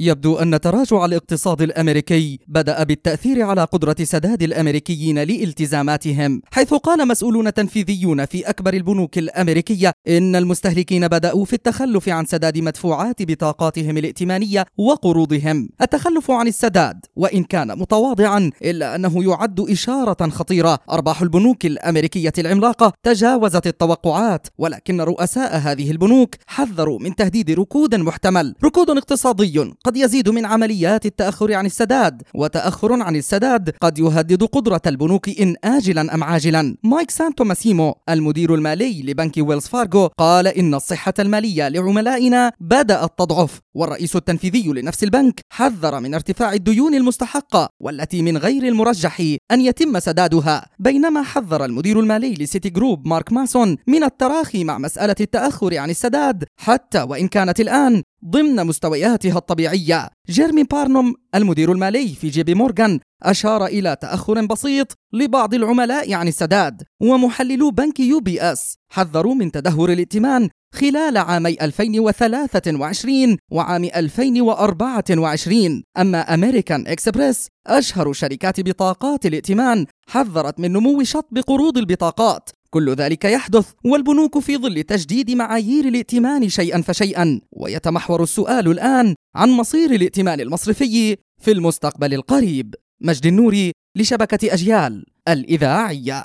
يبدو أن تراجع الاقتصاد الأمريكي بدأ بالتأثير على قدرة سداد الأمريكيين لالتزاماتهم حيث قال مسؤولون تنفيذيون في أكبر البنوك الأمريكية إن المستهلكين بدأوا في التخلف عن سداد مدفوعات بطاقاتهم الائتمانية وقروضهم. التخلف عن السداد وإن كان متواضعا إلا أنه يعد إشارة خطيرة. أرباح البنوك الأمريكية العملاقة تجاوزت التوقعات ولكن رؤساء هذه البنوك حذروا من تهديد ركود محتمل. ركود اقتصادي قد يزيد من عمليات التأخر عن السداد وتأخر عن السداد قد يهدد قدرة البنوك إن آجلا أم عاجلا. مايك سانتو ماسيمو المدير المالي لبنك ويلز فارغو قال إن الصحة المالية لعملائنا بدأت تضعف. والرئيس التنفيذي لنفس البنك حذر من ارتفاع الديون المستحقة والتي من غير المرجح أن يتم سدادها. بينما حذر المدير المالي لسيتي جروب مارك ماسون من التراخي مع مسألة التأخر عن السداد حتى وإن كانت الآن ضمن مستوياتها الطبيعية. جيرمي بارنوم المدير المالي في جي بي مورغان أشار إلى تأخر بسيط لبعض العملاء عن السداد ومحللو بنك يو بي إس. حذروا من تدهور الائتمان خلال عامي 2023 وعام 2024 أما أمريكان إكسبريس أشهر شركات بطاقات الائتمان حذرت من نمو شطب قروض البطاقات. كل ذلك يحدث والبنوك في ظل تجديد معايير الائتمان شيئا فشيئا. ويتمحور السؤال الآن عن مصير الائتمان المصرفي في المستقبل القريب. مجد النوري لشبكة أجيال الإذاعية.